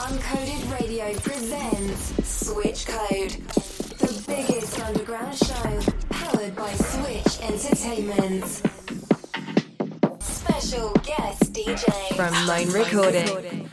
Uncoded Radio presents Switch Code, the biggest underground show powered by Switch Entertainment. Special guest DJ from Mine Recording.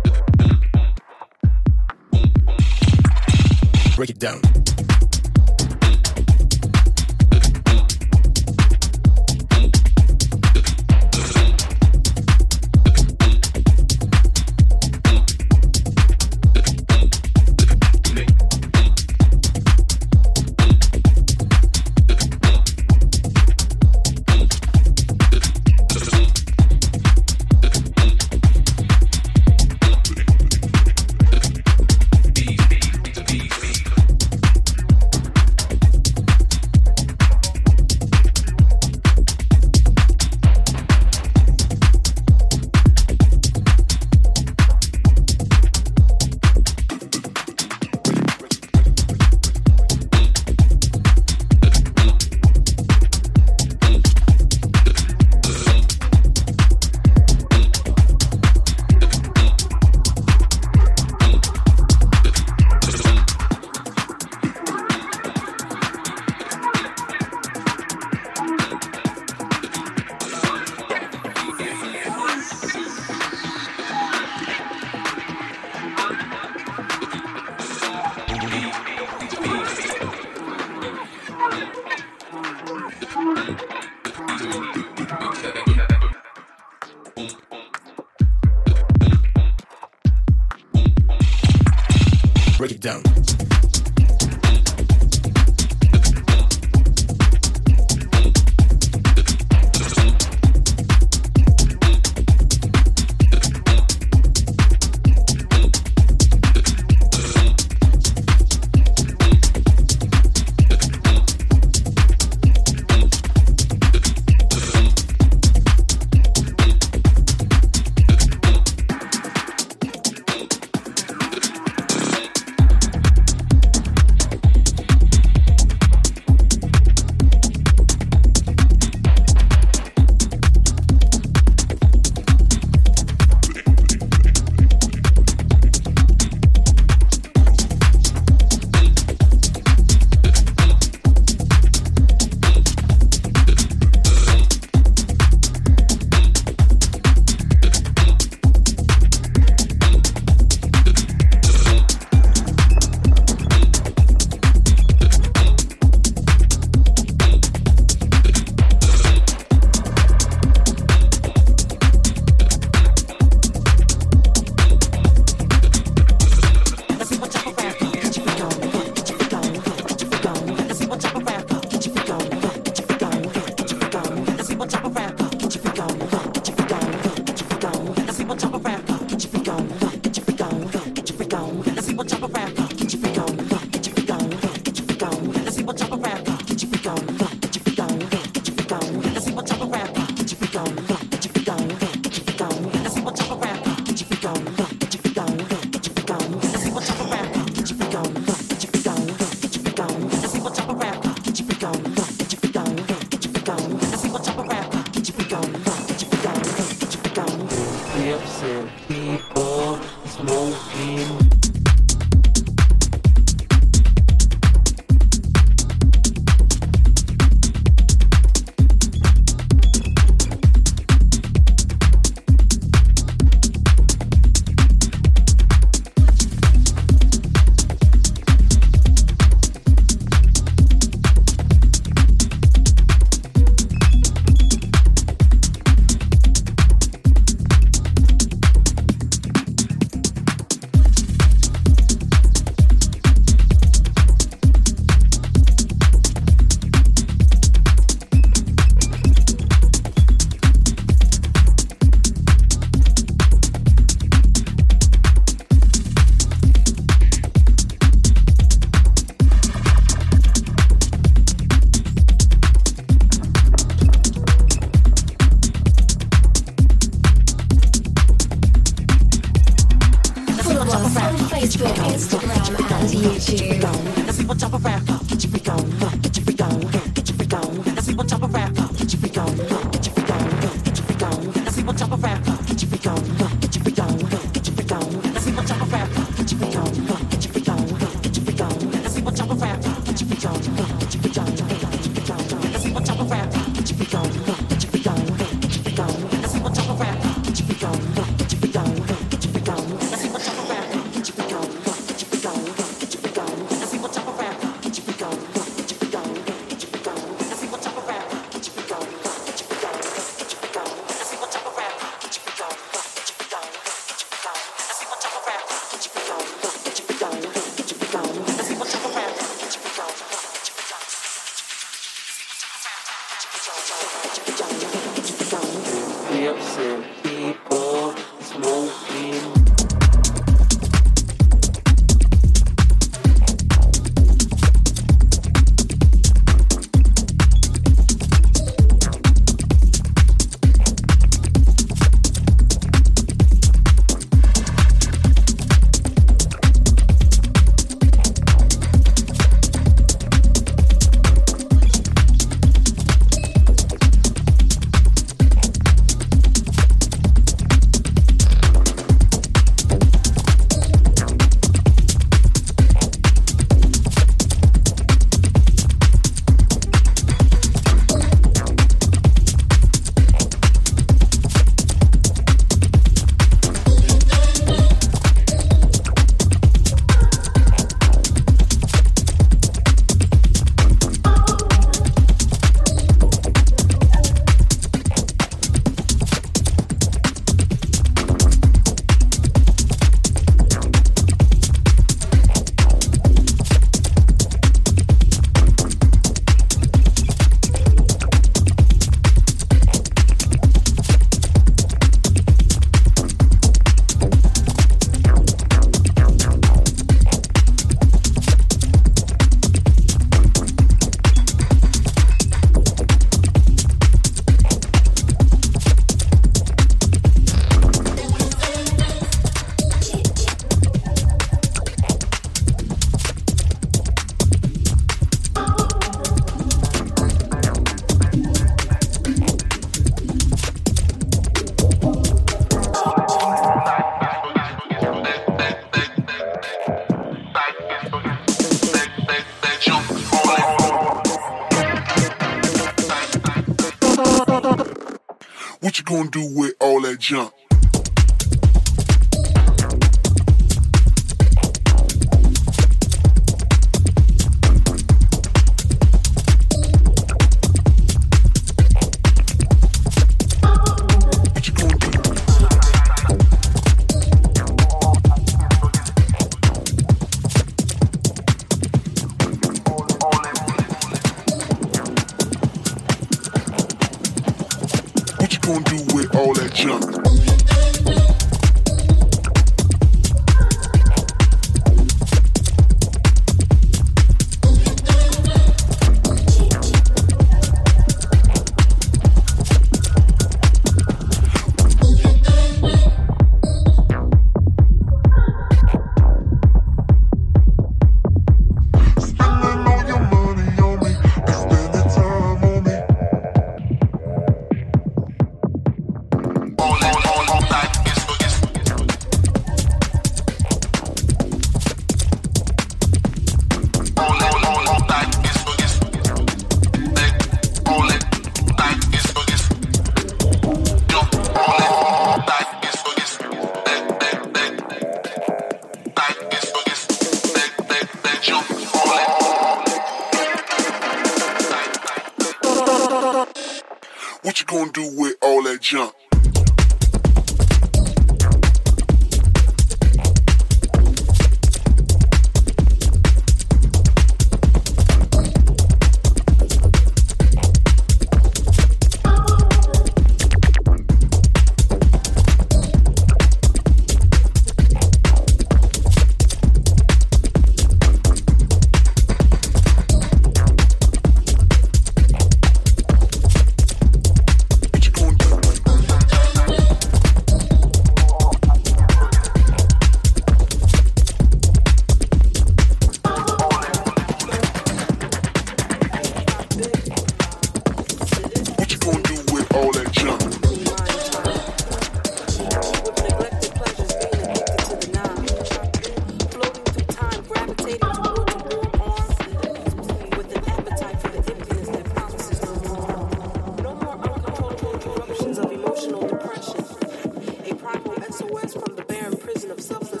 Science from the barren prison of substance.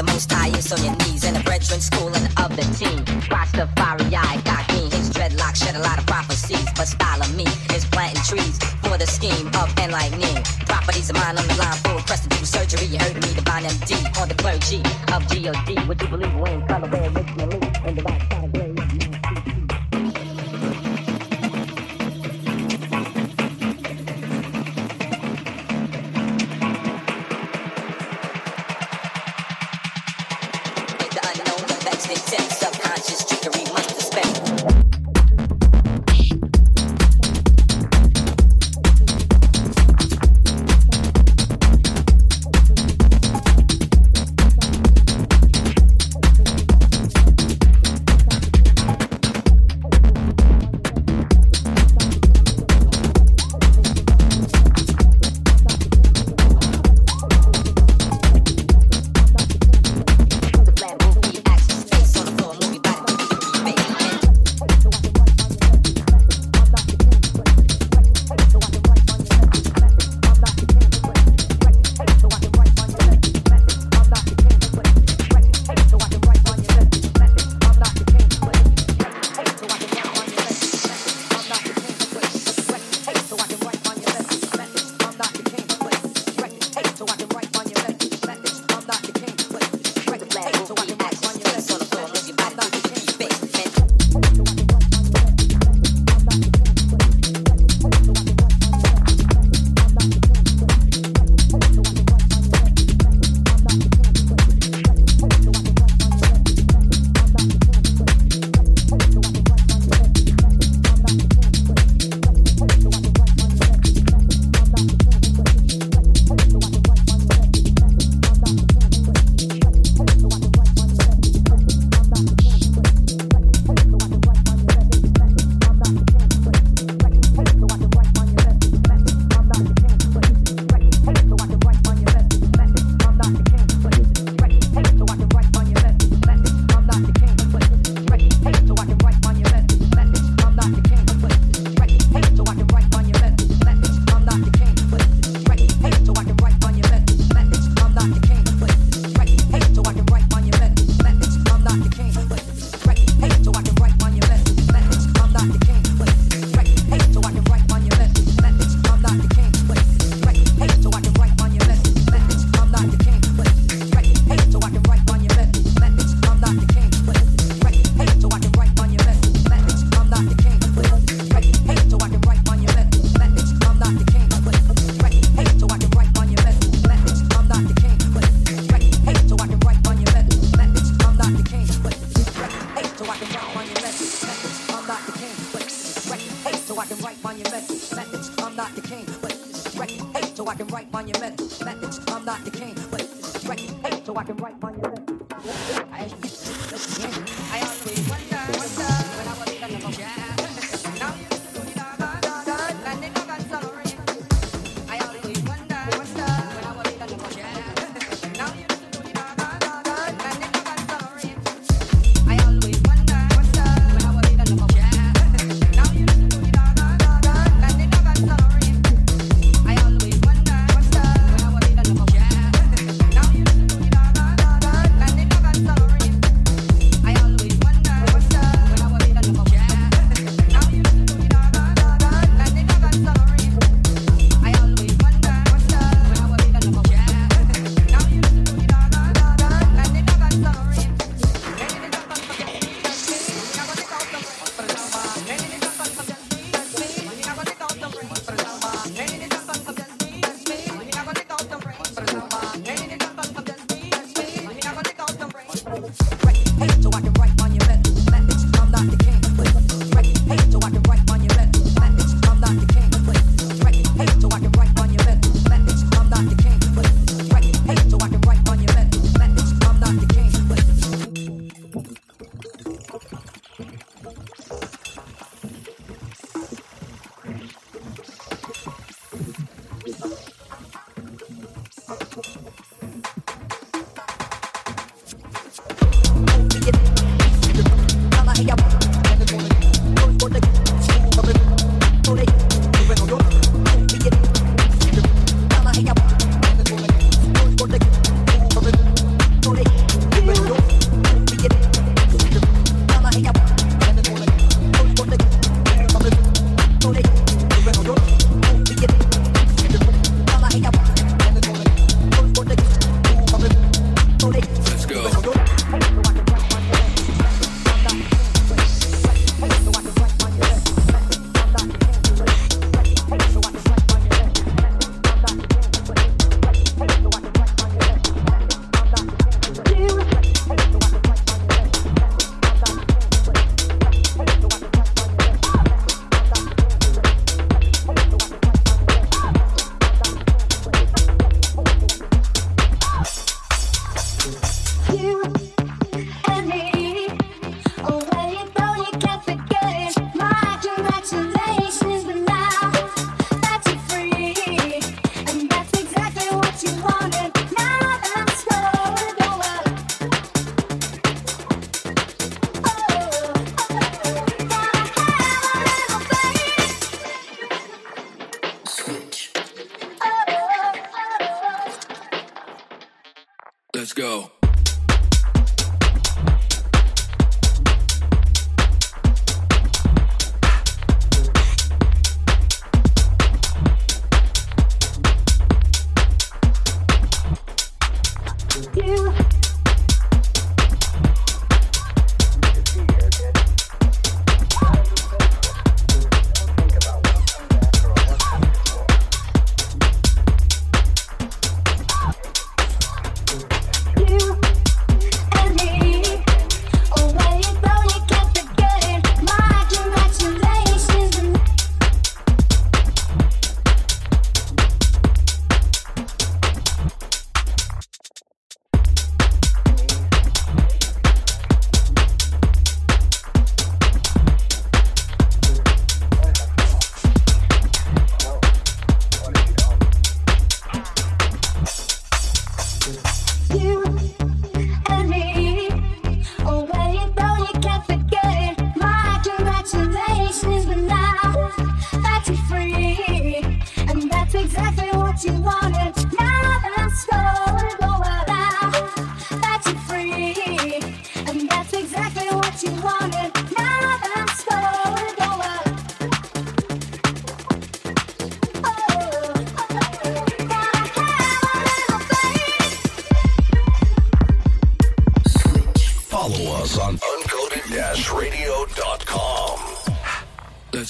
the most highest on your knees and the brethren schooling of the team. Rasta fiery eye, got me. His dreadlocks shed a lot of prophecies, but style of me is planting trees for the scheme of enlightening. Properties of mine on the line, full request to do surgery. You heard me, divine MD on the clergy of God. Would you believe we ain't color?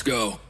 Let's go.